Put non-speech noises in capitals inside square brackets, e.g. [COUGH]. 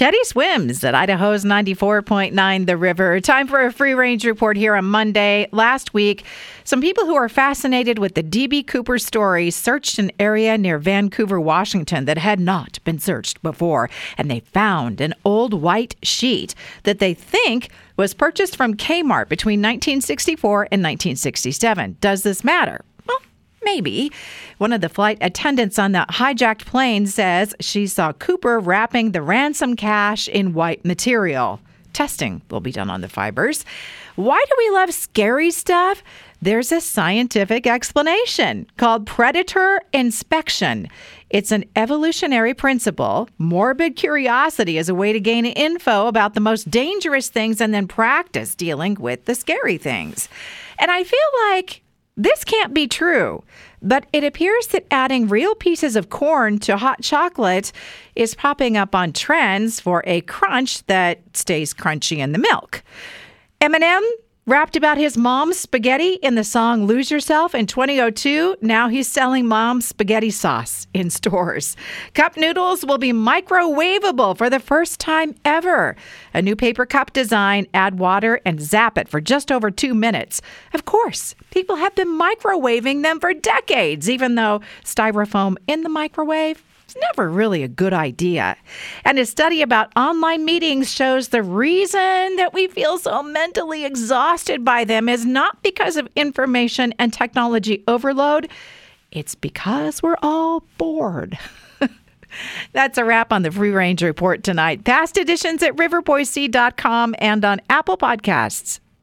Teddy swims at Idaho's 94.9 The River. Time for a free range report here on Monday. Last week, some people who are fascinated with the D.B. Cooper story searched an area near Vancouver, Washington that had not been searched before, and they found an old white sheet that they think was purchased from Kmart between 1964 and 1967. Does this matter? Maybe. One of the flight attendants on the hijacked plane says she saw Cooper wrapping the ransom cash in white material. Testing will be done on the fibers. Why do we love scary stuff? There's a scientific explanation called predator inspection. It's an evolutionary principle. Morbid curiosity is a way to gain info about the most dangerous things and then practice dealing with the scary things. And I feel like this can't be true, but it appears that adding real pieces of corn to hot chocolate is popping up on trends for a crunch that stays crunchy in the milk. Eminem rapped about his mom's spaghetti in the song Lose Yourself in 2002. Now he's selling mom's spaghetti sauce in stores. Cup noodles will be microwavable for the first time ever. A new paper cup design, add water and zap it for just over two minutes. Of course, people have been microwaving them for decades, even though styrofoam in the microwave it's never really a good idea. And a study about online meetings shows the reason that we feel so mentally exhausted by them is not because of information and technology overload, it's because we're all bored. [LAUGHS] That's a wrap on the Free Range Report tonight. Past editions at riverboise.com and on Apple Podcasts.